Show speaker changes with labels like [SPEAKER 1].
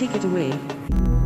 [SPEAKER 1] Take it away.